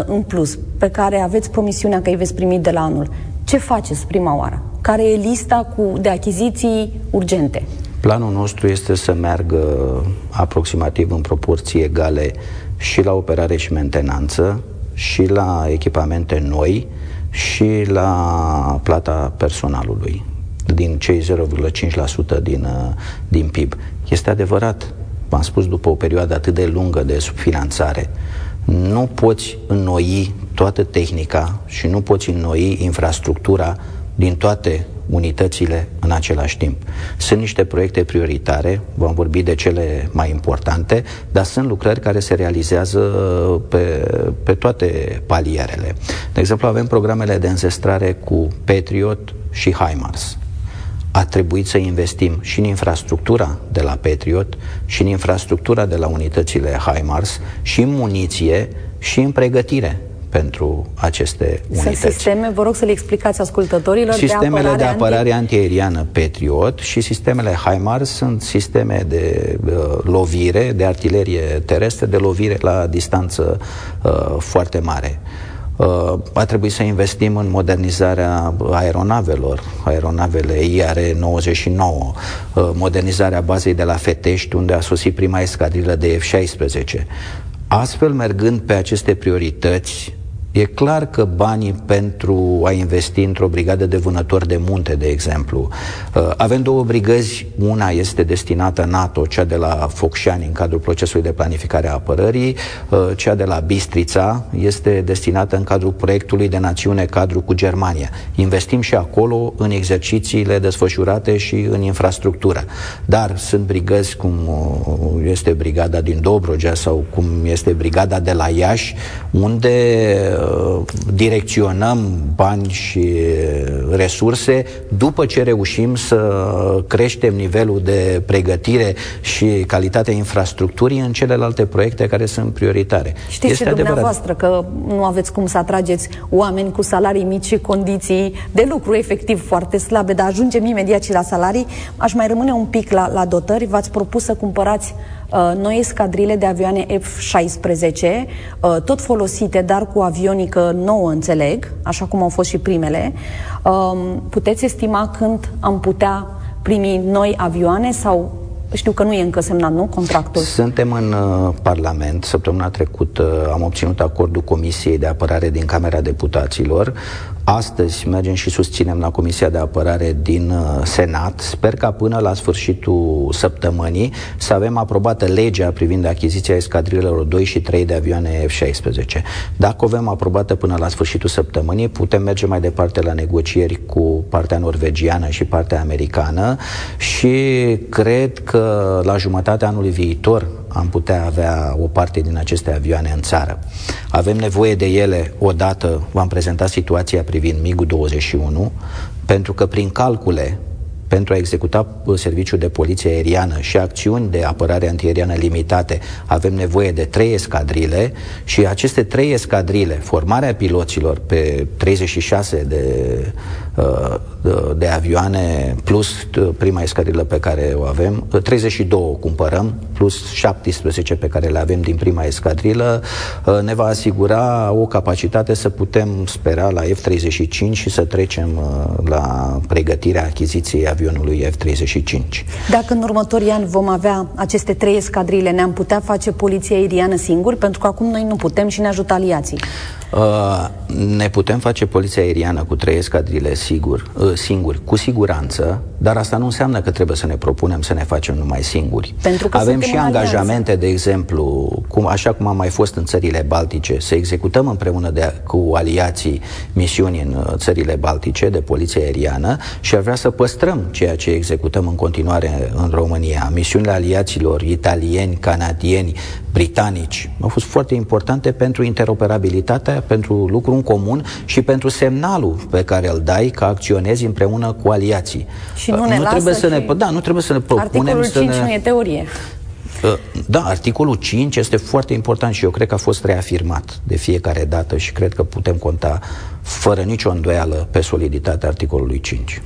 0,5% în plus pe care aveți promisiunea că îi veți primi de la anul, ce faceți prima oară? Care e lista cu, de achiziții urgente? Planul nostru este să meargă aproximativ în proporții egale și la operare și mentenanță și la echipamente noi și la plata personalului din cei 0,5% din, din PIB. Este adevărat, v-am spus, după o perioadă atât de lungă de subfinanțare, nu poți înnoi toată tehnica și nu poți înnoi infrastructura din toate unitățile în același timp. Sunt niște proiecte prioritare, vom vorbi de cele mai importante, dar sunt lucrări care se realizează pe, pe toate palierele. De exemplu, avem programele de înzestrare cu Patriot și HIMARS. A trebuit să investim și în infrastructura de la Patriot, și în infrastructura de la unitățile HIMARS, și în muniție, și în pregătire pentru aceste unități. Sunt sisteme, vă rog să le explicați ascultătorilor, Sistemele de apărare, de apărare anti... antiaeriană Patriot și sistemele HIMARS sunt sisteme de uh, lovire, de artilerie terestre, de lovire la distanță uh, foarte mare. Uh, a trebuit să investim în modernizarea aeronavelor, aeronavele IR-99, uh, modernizarea bazei de la Fetești, unde a sosit prima escadrilă de F-16. Astfel, mergând pe aceste priorități, E clar că banii pentru a investi într-o brigadă de vânători de munte, de exemplu, uh, avem două brigăzi, una este destinată NATO, cea de la Focșani în cadrul procesului de planificare a apărării, uh, cea de la Bistrița este destinată în cadrul proiectului de națiune cadru cu Germania. Investim și acolo în exercițiile desfășurate și în infrastructură. Dar sunt brigăzi cum uh, este brigada din Dobrogea sau cum este brigada de la Iași, unde Uh, direcționăm bani și resurse după ce reușim să creștem nivelul de pregătire și calitatea infrastructurii în celelalte proiecte care sunt prioritare. Știți este și dumneavoastră că nu aveți cum să atrageți oameni cu salarii mici și condiții de lucru efectiv foarte slabe, dar ajungem imediat și la salarii. Aș mai rămâne un pic la, la dotări. V-ați propus să cumpărați uh, noi escadrile de avioane F-16, uh, tot folosite, dar cu avionică nouă, înțeleg, așa cum au fost și primele. Uh, puteți estima când am putea primi noi avioane sau știu că nu e încă semnat, nu, contractul? Suntem în uh, Parlament. Săptămâna trecută uh, am obținut acordul Comisiei de Apărare din Camera Deputaților. Astăzi mergem și susținem la Comisia de Apărare din uh, Senat. Sper ca până la sfârșitul săptămânii să avem aprobată legea privind achiziția escadrilelor 2 și 3 de avioane F-16. Dacă o avem aprobată până la sfârșitul săptămânii, putem merge mai departe la negocieri cu partea norvegiană și partea americană și cred că la jumătatea anului viitor am putea avea o parte din aceste avioane în țară. Avem nevoie de ele odată, v-am prezentat situația privind MiG-21, pentru că prin calcule pentru a executa uh, serviciul de poliție aeriană și acțiuni de apărare antiaeriană limitate, avem nevoie de trei escadrile și aceste trei escadrile, formarea piloților pe 36 de de avioane plus prima escadrilă pe care o avem, 32 cumpărăm, plus 17 pe care le avem din prima escadrilă, ne va asigura o capacitate să putem spera la F-35 și să trecem la pregătirea achiziției avionului F-35. Dacă în următorii ani vom avea aceste trei escadrile, ne-am putea face poliția aeriană singuri? Pentru că acum noi nu putem și ne ajută aliații. Uh, ne putem face poliția aeriană cu trei escadrile sigur, uh, singuri, cu siguranță, dar asta nu înseamnă că trebuie să ne propunem să ne facem numai singuri. Pentru că Avem și angajamente, alianță. de exemplu, cum, așa cum am mai fost în țările Baltice, să executăm împreună de, cu aliații misiuni în uh, țările Baltice de poliție aeriană și ar vrea să păstrăm ceea ce executăm în continuare în România. Misiunile aliaților italieni, canadieni, britanici au fost foarte importante pentru interoperabilitatea, pentru lucru în comun și pentru semnalul pe care îl dai că acționezi împreună cu aliații. Și nu ne nu lasă trebuie să și... ne, da, nu trebuie să ne propunem Articolul să 5 ne... nu e teorie. Uh, da, articolul 5 este foarte important și eu cred că a fost reafirmat de fiecare dată și cred că putem conta fără nicio îndoială pe soliditatea articolului 5.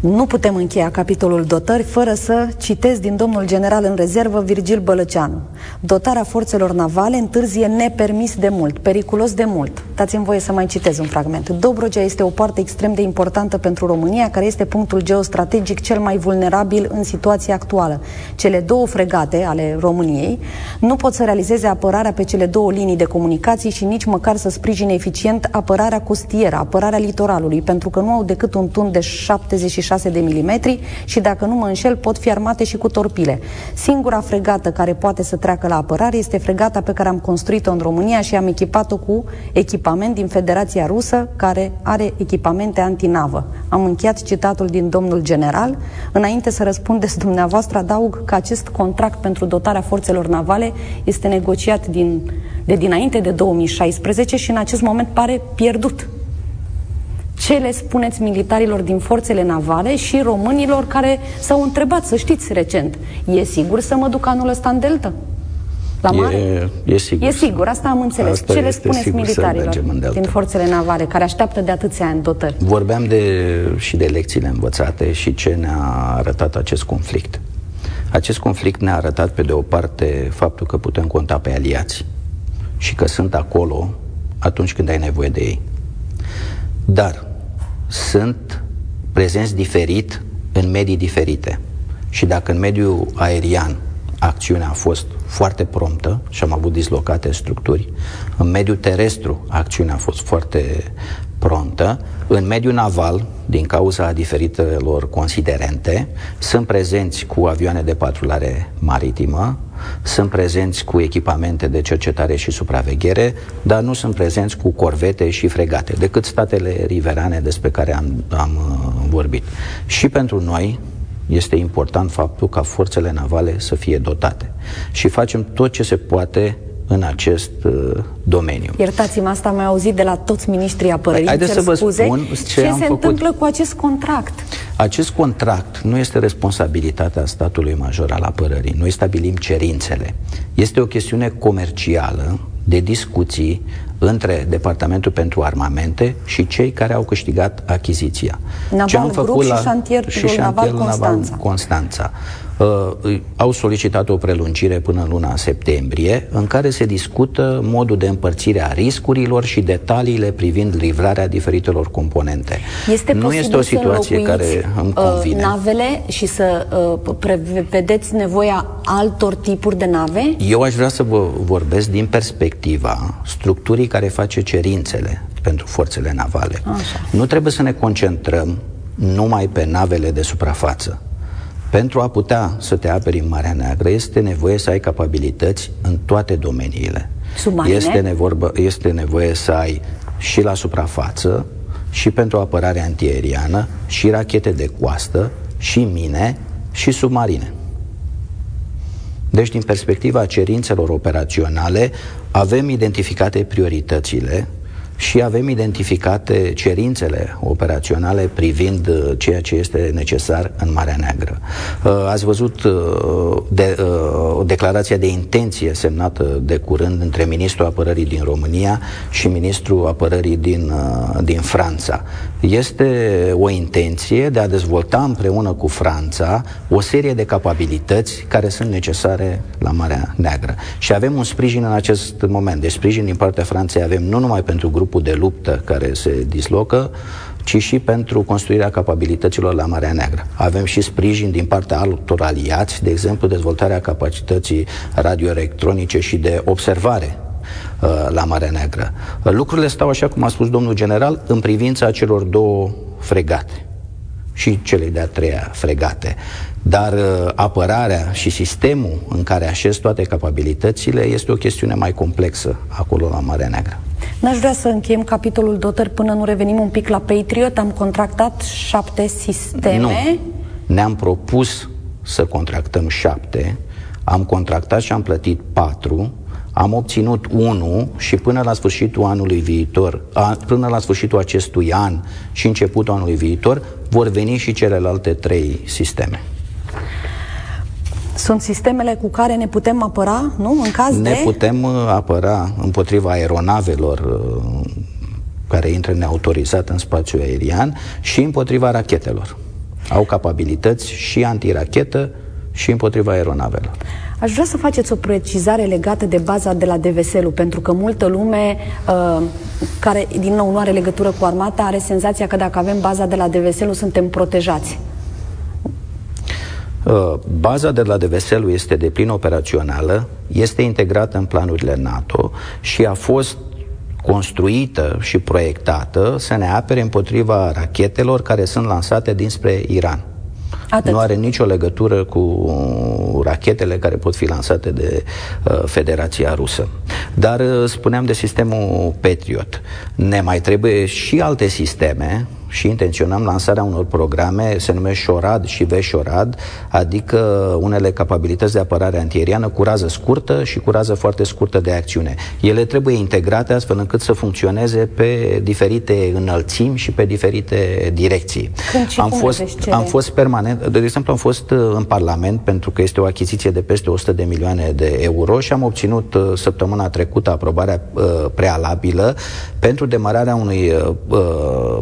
Nu putem încheia capitolul dotări fără să citez din domnul general în rezervă Virgil Bălăceanu. Dotarea forțelor navale întârzie nepermis de mult, periculos de mult. Dați-mi voie să mai citez un fragment. Dobrogea este o parte extrem de importantă pentru România, care este punctul geostrategic cel mai vulnerabil în situația actuală. Cele două fregate ale României nu pot să realizeze apărarea pe cele două linii de comunicații și nici măcar să sprijine eficient apărarea costieră, apărarea litoralului, pentru că nu au decât un tun de 76 6 de milimetri și, dacă nu mă înșel, pot fi armate și cu torpile. Singura fregată care poate să treacă la apărare este fregata pe care am construit-o în România și am echipat-o cu echipament din Federația Rusă, care are echipamente antinavă. Am încheiat citatul din domnul general. Înainte să răspundeți dumneavoastră, adaug că acest contract pentru dotarea forțelor navale este negociat din, de dinainte de 2016 și în acest moment pare pierdut. Ce le spuneți militarilor din forțele navale și românilor care s-au întrebat, să știți, recent, e sigur să mă duc anul ăsta în Delta? La mare? E, e sigur. E sigur, asta am înțeles. Asta Ce le este spuneți sigur să militarilor mergem în Delta. din forțele navale care așteaptă de atâția ani dotări? Vorbeam de, și de lecțiile învățate și ce ne-a arătat acest conflict. Acest conflict ne-a arătat, pe de o parte, faptul că putem conta pe aliați și că sunt acolo atunci când ai nevoie de ei. Dar sunt prezenți diferit în medii diferite. Și dacă în mediul aerian acțiunea a fost foarte promptă și am avut dislocate structuri, în mediul terestru acțiunea a fost foarte promptă, în mediul naval, din cauza diferitelor considerente, sunt prezenți cu avioane de patrulare maritimă, sunt prezenți cu echipamente de cercetare și supraveghere, dar nu sunt prezenți cu corvete și fregate, decât statele riverane despre care am, am uh, vorbit. Și pentru noi, este important faptul ca forțele navale să fie dotate. Și facem tot ce se poate în acest uh, domeniu. Iertați-mă, asta am mai auzit de la toți ministrii apărării. Haideți să vă scuze. spun ce, ce am se făcut. întâmplă cu acest contract? Acest contract nu este responsabilitatea statului major al apărării. Noi stabilim cerințele. Este o chestiune comercială de discuții între Departamentul pentru Armamente și cei care au câștigat achiziția. Naval Ce am Grup făcut și la, șantierul și șantierul Naval Constanța. Constanța. Uh, au solicitat o prelungire până în luna septembrie, în care se discută modul de împărțire a riscurilor și detaliile privind livrarea diferitelor componente. Este nu este o situație să care îmi convine. Uh, navele și să uh, prevedeți nevoia altor tipuri de nave? Eu aș vrea să vă vorbesc din perspectiva structurii care face cerințele pentru forțele navale. Așa. Nu trebuie să ne concentrăm numai pe navele de suprafață. Pentru a putea să te aperi în Marea Neagră, este nevoie să ai capabilități în toate domeniile. Submarine? Este, nevorbă, este nevoie să ai și la suprafață, și pentru apărare antiaeriană, și rachete de coastă, și mine, și submarine. Deci, din perspectiva cerințelor operaționale, avem identificate prioritățile și avem identificate cerințele operaționale privind uh, ceea ce este necesar în Marea Neagră. Uh, ați văzut uh, de, o declarație de intenție semnată de curând între Ministrul Apărării din România și Ministrul Apărării din, din Franța. Este o intenție de a dezvolta împreună cu Franța o serie de capabilități care sunt necesare la Marea Neagră. Și avem un sprijin în acest moment. Deci sprijin din partea Franței avem nu numai pentru grupul grupul de luptă care se dislocă, ci și pentru construirea capabilităților la Marea Neagră. Avem și sprijin din partea altor aliați, de exemplu dezvoltarea capacității radioelectronice și de observare uh, la Marea Neagră. Lucrurile stau așa cum a spus domnul general în privința celor două fregate și cele de-a treia fregate. Dar uh, apărarea și sistemul în care așez toate capabilitățile este o chestiune mai complexă acolo la Marea Neagră. N-aș vrea să încheiem capitolul dotări până nu revenim un pic la Patriot. Am contractat șapte sisteme. Nu. Ne-am propus să contractăm șapte. Am contractat și am plătit patru. Am obținut unul și până la sfârșitul anului viitor, a, până la sfârșitul acestui an și începutul anului viitor, vor veni și celelalte trei sisteme. Sunt sistemele cu care ne putem apăra, nu? În caz ne de... Ne putem uh, apăra împotriva aeronavelor uh, care intră neautorizat în spațiul aerian și împotriva rachetelor. Au capabilități și antirachetă și împotriva aeronavelor. Aș vrea să faceți o precizare legată de baza de la Deveselu, pentru că multă lume uh, care, din nou, nu are legătură cu armata, are senzația că dacă avem baza de la Deveselu, suntem protejați. Uh, baza de la Deveselu este de plin operațională, este integrată în planurile NATO și a fost construită și proiectată să ne apere împotriva rachetelor care sunt lansate dinspre Iran. Atât. Nu are nicio legătură cu rachetele care pot fi lansate de uh, Federația Rusă. Dar uh, spuneam de sistemul Patriot. Ne mai trebuie și alte sisteme și intenționăm lansarea unor programe, se numește Șorad și Veșorad, adică unele capabilități de apărare antieriană cu rază scurtă și cu rază foarte scurtă de acțiune. Ele trebuie integrate astfel încât să funcționeze pe diferite înălțimi și pe diferite direcții. Când am fost, am fost permanent, de exemplu am fost uh, în Parlament pentru că este o achiziție de peste 100 de milioane de euro și am obținut uh, săptămâna trecută aprobarea uh, prealabilă pentru demararea unui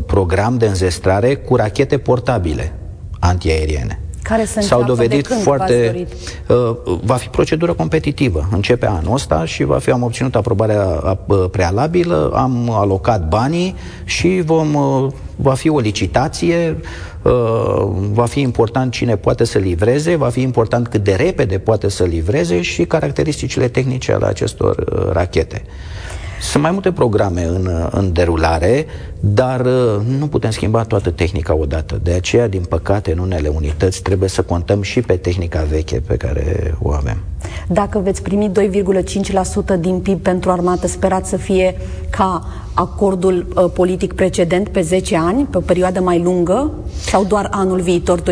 program de înzestrare cu rachete portabile antiaeriene. Care se S-au dovedit de când foarte. Uh, va fi procedură competitivă. Începe anul ăsta și va fi, am obținut aprobarea uh, prealabilă, am alocat banii și vom, uh, va fi o licitație, uh, va fi important cine poate să livreze, va fi important cât de repede poate să livreze și caracteristicile tehnice ale acestor uh, rachete. Sunt mai multe programe în, în derulare, dar uh, nu putem schimba toată tehnica odată. De aceea, din păcate, în unele unități trebuie să contăm și pe tehnica veche pe care o avem. Dacă veți primi 2,5% din PIB pentru armată, sperați să fie ca acordul uh, politic precedent pe 10 ani, pe o perioadă mai lungă, sau doar anul viitor 2,5%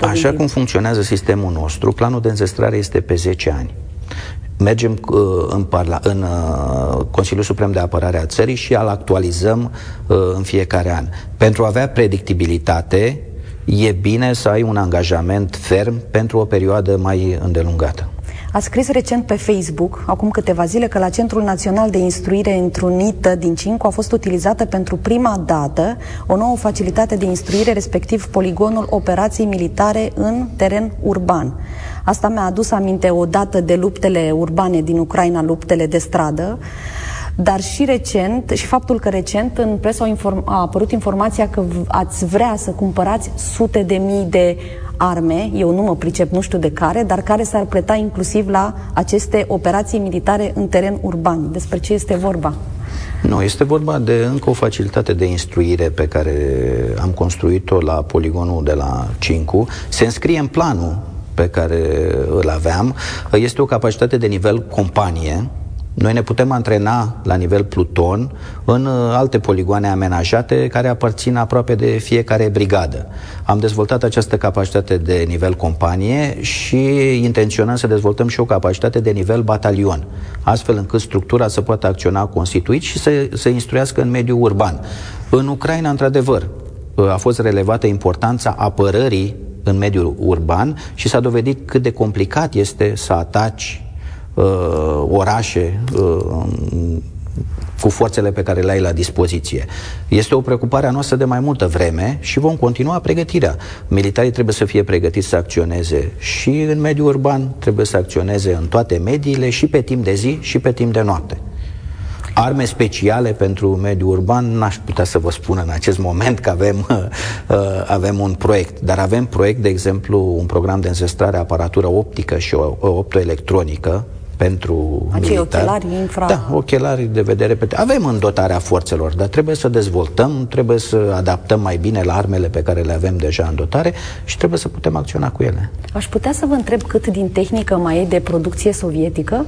Așa cum funcționează sistemul nostru, planul de înzestrare este pe 10 ani mergem uh, în, parla, în uh, Consiliul Suprem de Apărare a țării și îl actualizăm uh, în fiecare an. Pentru a avea predictibilitate, e bine să ai un angajament ferm pentru o perioadă mai îndelungată. A scris recent pe Facebook, acum câteva zile, că la Centrul Național de Instruire întrunită din Cincu a fost utilizată pentru prima dată o nouă facilitate de instruire, respectiv poligonul operației militare în teren urban. Asta mi-a adus aminte o dată de luptele urbane din Ucraina, luptele de stradă, dar și recent, și faptul că recent în presă inform- a apărut informația că ați vrea să cumpărați sute de mii de arme, eu nu mă pricep, nu știu de care, dar care s-ar preta inclusiv la aceste operații militare în teren urban. Despre ce este vorba? Nu, este vorba de încă o facilitate de instruire pe care am construit-o la poligonul de la Cincu. Se înscrie în planul pe care îl aveam. Este o capacitate de nivel companie, Noi ne putem antrena la nivel pluton în uh, alte poligoane amenajate care aparțin aproape de fiecare brigadă. Am dezvoltat această capacitate de nivel companie și intenționăm să dezvoltăm și o capacitate de nivel batalion, astfel încât structura să poată acționa constituit și să se instruiască în mediul urban. În Ucraina, într-adevăr, uh, a fost relevată importanța apărării în mediul urban și s-a dovedit cât de complicat este să ataci uh, orașe uh, cu forțele pe care le ai la dispoziție. Este o preocupare a noastră de mai multă vreme și vom continua pregătirea. Militarii trebuie să fie pregătiți să acționeze și în mediul urban, trebuie să acționeze în toate mediile și pe timp de zi și pe timp de noapte. Arme speciale pentru mediul urban, n-aș putea să vă spun în acest moment că avem, (laughs) uh, avem un proiect, dar avem proiect, de exemplu, un program de înzestrare aparatură optică și optoelectronică pentru Acei militar. ochelari infra... Da, ochelari de vedere pe... Avem în dotarea forțelor, dar trebuie să dezvoltăm, trebuie să adaptăm mai bine la armele pe care le avem deja în dotare și trebuie să putem acționa cu ele. Aș putea să vă întreb cât din tehnică mai e de producție sovietică?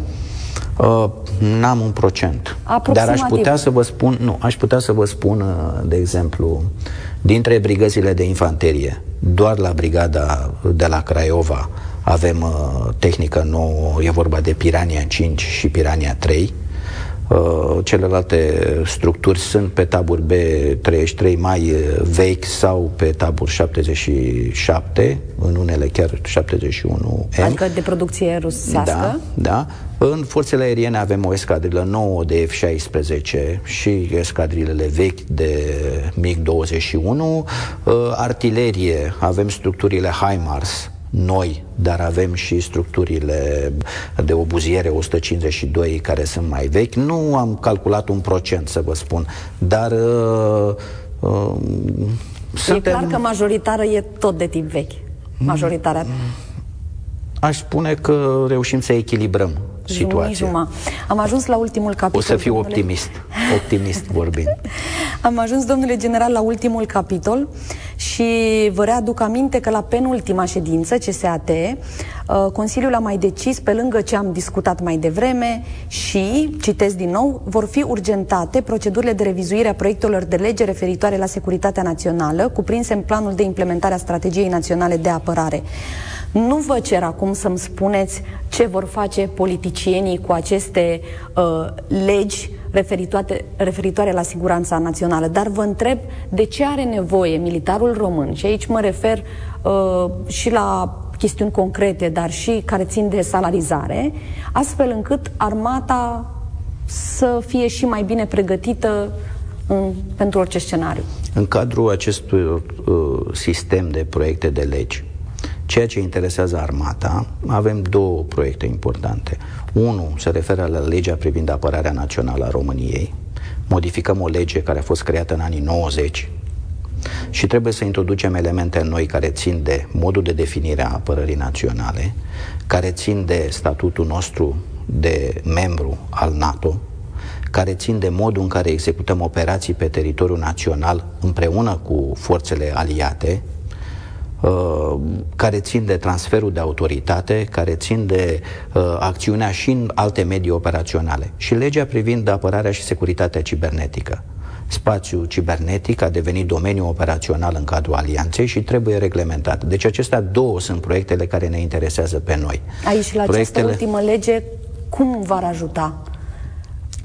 Uh, n-am un procent. Dar aș putea să vă spun, nu, aș putea să vă spun, uh, de exemplu, dintre brigăzile de infanterie, doar la brigada de la Craiova avem uh, tehnică nouă, e vorba de Pirania 5 și Pirania 3. Uh, celelalte structuri sunt pe tabur B33 mai uh, vechi sau pe tabur 77, în unele chiar 71 M. Adică de producție rusească? Da, da. În forțele aeriene avem o escadrilă nouă de F-16 și escadrilele vechi de MiG-21. Uh, artilerie, avem structurile HIMARS, noi, dar avem și structurile de obuziere 152 care sunt mai vechi. Nu am calculat un procent, să vă spun, dar uh, uh, E suntem... clar că majoritară e tot de tip vechi. Majoritatea. Aș spune că reușim să echilibrăm situația. Juma. Am ajuns la ultimul capitol. O să fiu domnule... optimist, optimist vorbind. (laughs) Am ajuns, domnule general, la ultimul capitol și vă readuc aminte că la penultima ședință CSAT, uh, Consiliul a mai decis, pe lângă ce am discutat mai devreme și, citesc din nou, vor fi urgentate procedurile de revizuire a proiectelor de lege referitoare la securitatea națională, cuprinse în planul de implementare a strategiei naționale de apărare. Nu vă cer acum să-mi spuneți ce vor face politicienii cu aceste uh, legi referitoare, referitoare la siguranța națională, dar vă întreb de ce are nevoie militarul român, și aici mă refer uh, și la chestiuni concrete, dar și care țin de salarizare, astfel încât armata să fie și mai bine pregătită în, pentru orice scenariu. În cadrul acestui uh, sistem de proiecte de legi, Ceea ce interesează armata, avem două proiecte importante. Unul se referă la legea privind apărarea națională a României. Modificăm o lege care a fost creată în anii 90 și trebuie să introducem elemente noi care țin de modul de definire a apărării naționale, care țin de statutul nostru de membru al NATO, care țin de modul în care executăm operații pe teritoriul național împreună cu forțele aliate, Uh, care țin de transferul de autoritate, care țin de uh, acțiunea și în alte medii operaționale. Și legea privind apărarea și securitatea cibernetică. Spațiul cibernetic a devenit domeniu operațional în cadrul alianței și trebuie reglementat. Deci acestea două sunt proiectele care ne interesează pe noi. Aici, la Proiectele... această ultimă lege, cum v-ar ajuta?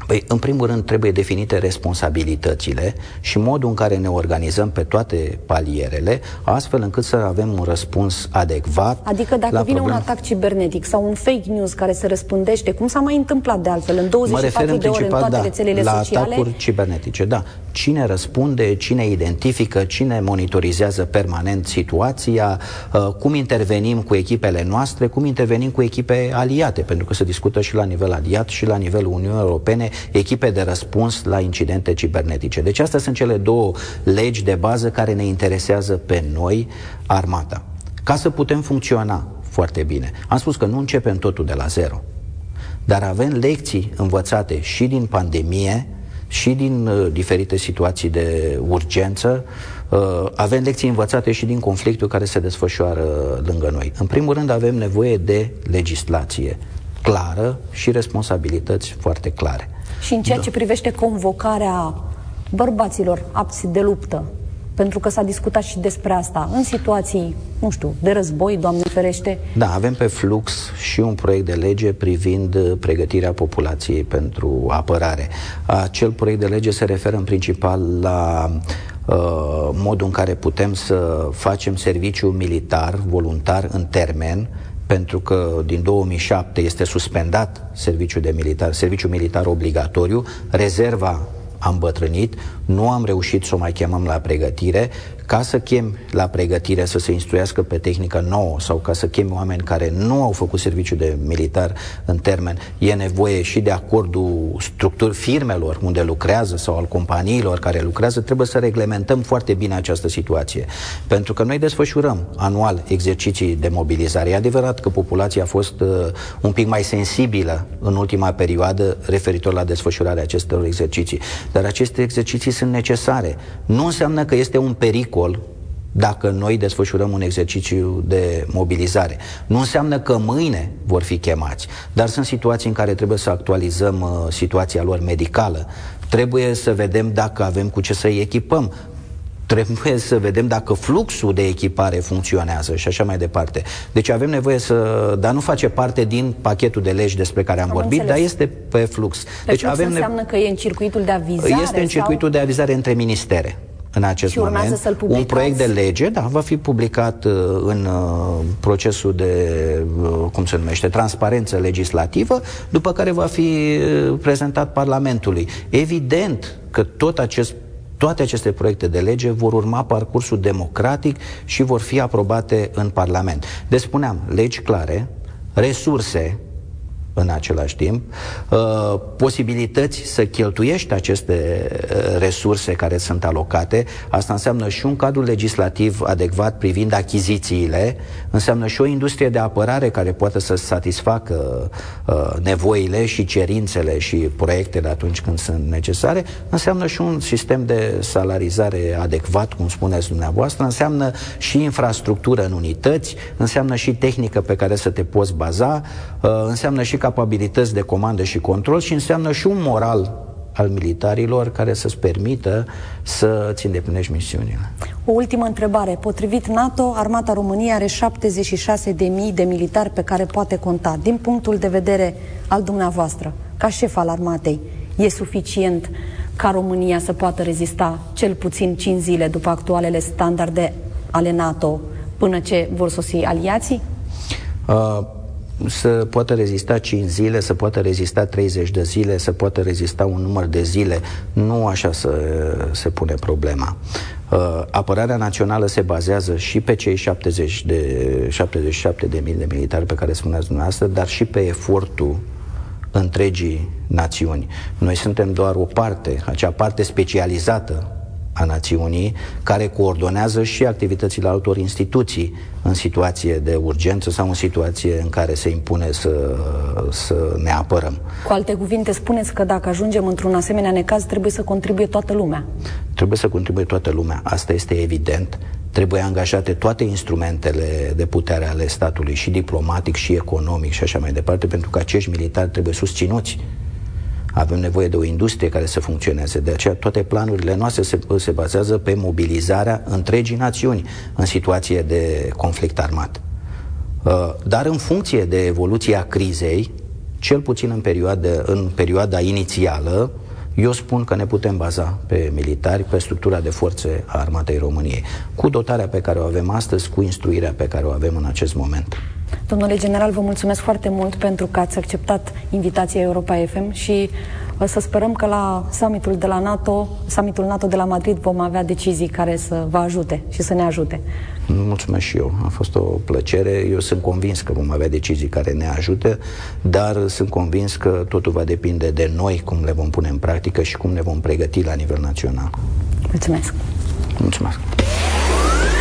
Păi, în primul rând, trebuie definite responsabilitățile și modul în care ne organizăm pe toate palierele, astfel încât să avem un răspuns adecvat. Adică dacă la vine problem... un atac cibernetic sau un fake news care se răspândește, cum s-a mai întâmplat de altfel, în 24 de ore în toate da, rețelele la sociale? atacuri cibernetice, da. Cine răspunde, cine identifică, cine monitorizează permanent situația, uh, cum intervenim cu echipele noastre, cum intervenim cu echipe aliate, pentru că se discută și la nivel aliat și la nivelul Uniunii Europene echipe de răspuns la incidente cibernetice. Deci astea sunt cele două legi de bază care ne interesează pe noi, armata. Ca să putem funcționa foarte bine. Am spus că nu începem totul de la zero, dar avem lecții învățate și din pandemie, și din uh, diferite situații de urgență, uh, avem lecții învățate și din conflictul care se desfășoară lângă noi. În primul rând avem nevoie de legislație clară și responsabilități foarte clare. Și în ceea da. ce privește convocarea bărbaților apți de luptă, pentru că s-a discutat și despre asta, în situații, nu știu, de război, Doamne ferește. Da, avem pe flux și un proiect de lege privind pregătirea populației pentru apărare. Acel proiect de lege se referă în principal la uh, modul în care putem să facem serviciu militar, voluntar, în termen, pentru că din 2007 este suspendat serviciul de militar, serviciul militar obligatoriu, rezerva am bătrânit, nu am reușit să o mai chemăm la pregătire ca să chem la pregătire să se instruiască pe tehnică nouă sau ca să chem oameni care nu au făcut serviciu de militar în termen, e nevoie și de acordul structuri firmelor unde lucrează sau al companiilor care lucrează, trebuie să reglementăm foarte bine această situație. Pentru că noi desfășurăm anual exerciții de mobilizare. E adevărat că populația a fost uh, un pic mai sensibilă în ultima perioadă referitor la desfășurarea acestor exerciții. Dar aceste exerciții sunt necesare. Nu înseamnă că este un pericol pericol dacă noi desfășurăm un exercițiu de mobilizare. Nu înseamnă că mâine vor fi chemați, dar sunt situații în care trebuie să actualizăm uh, situația lor medicală. Trebuie să vedem dacă avem cu ce să-i echipăm trebuie să vedem dacă fluxul de echipare funcționează și așa mai departe. Deci avem nevoie să... Dar nu face parte din pachetul de legi despre care am, am vorbit, înțeles. dar este pe flux. Pe deci flux avem înseamnă că e în circuitul de avizare? Este în circuitul sau? de avizare între ministere în acest și moment. Să-l un proiect de lege, da, va fi publicat uh, în uh, procesul de, uh, cum se numește, transparență legislativă, după care va fi uh, prezentat Parlamentului. Evident că tot acest toate aceste proiecte de lege vor urma parcursul democratic și vor fi aprobate în Parlament. Deci spuneam, legi clare, resurse în același timp, uh, posibilități să cheltuiești aceste uh, resurse care sunt alocate. Asta înseamnă și un cadru legislativ adecvat privind achizițiile, înseamnă și o industrie de apărare care poate să satisfacă uh, nevoile și cerințele și proiectele atunci când sunt necesare, înseamnă și un sistem de salarizare adecvat, cum spuneți dumneavoastră, înseamnă și infrastructură în unități, înseamnă și tehnică pe care să te poți baza, înseamnă și capabilități de comandă și control și înseamnă și un moral al militarilor care să-ți permită să-ți îndeplinești misiunile. O ultimă întrebare. Potrivit NATO, Armata României are 76.000 de militari pe care poate conta. Din punctul de vedere al dumneavoastră, ca șef al armatei, e suficient ca România să poată rezista cel puțin 5 zile după actualele standarde ale NATO până ce vor sosi aliații? Uh, să poată rezista 5 zile, să poată rezista 30 de zile, să poată rezista un număr de zile. Nu așa să se pune problema. Uh, apărarea națională se bazează și pe cei 70 de, 77 de mii de militari pe care spuneați dumneavoastră, dar și pe efortul întregii națiuni. Noi suntem doar o parte, acea parte specializată a națiunii, care coordonează și activitățile altor instituții în situație de urgență sau în situație în care se impune să, să ne apărăm. Cu alte cuvinte, spuneți că dacă ajungem într-un asemenea necaz, trebuie să contribuie toată lumea. Trebuie să contribuie toată lumea. Asta este evident. Trebuie angajate toate instrumentele de putere ale statului, și diplomatic, și economic, și așa mai departe, pentru că acești militari trebuie susținuți avem nevoie de o industrie care să funcționeze. De aceea toate planurile noastre se, se bazează pe mobilizarea întregii națiuni în situație de conflict armat. Uh, dar în funcție de evoluția crizei, cel puțin în perioada, în perioada inițială, eu spun că ne putem baza pe militari, pe structura de forțe a Armatei României, cu dotarea pe care o avem astăzi, cu instruirea pe care o avem în acest moment. Domnule general, vă mulțumesc foarte mult pentru că ați acceptat invitația Europa FM și să sperăm că la summitul de la NATO, summitul NATO de la Madrid vom avea decizii care să vă ajute și să ne ajute. Mulțumesc și eu. A fost o plăcere. Eu sunt convins că vom avea decizii care ne ajută, dar sunt convins că totul va depinde de noi cum le vom pune în practică și cum ne vom pregăti la nivel național. Mulțumesc. Mulțumesc.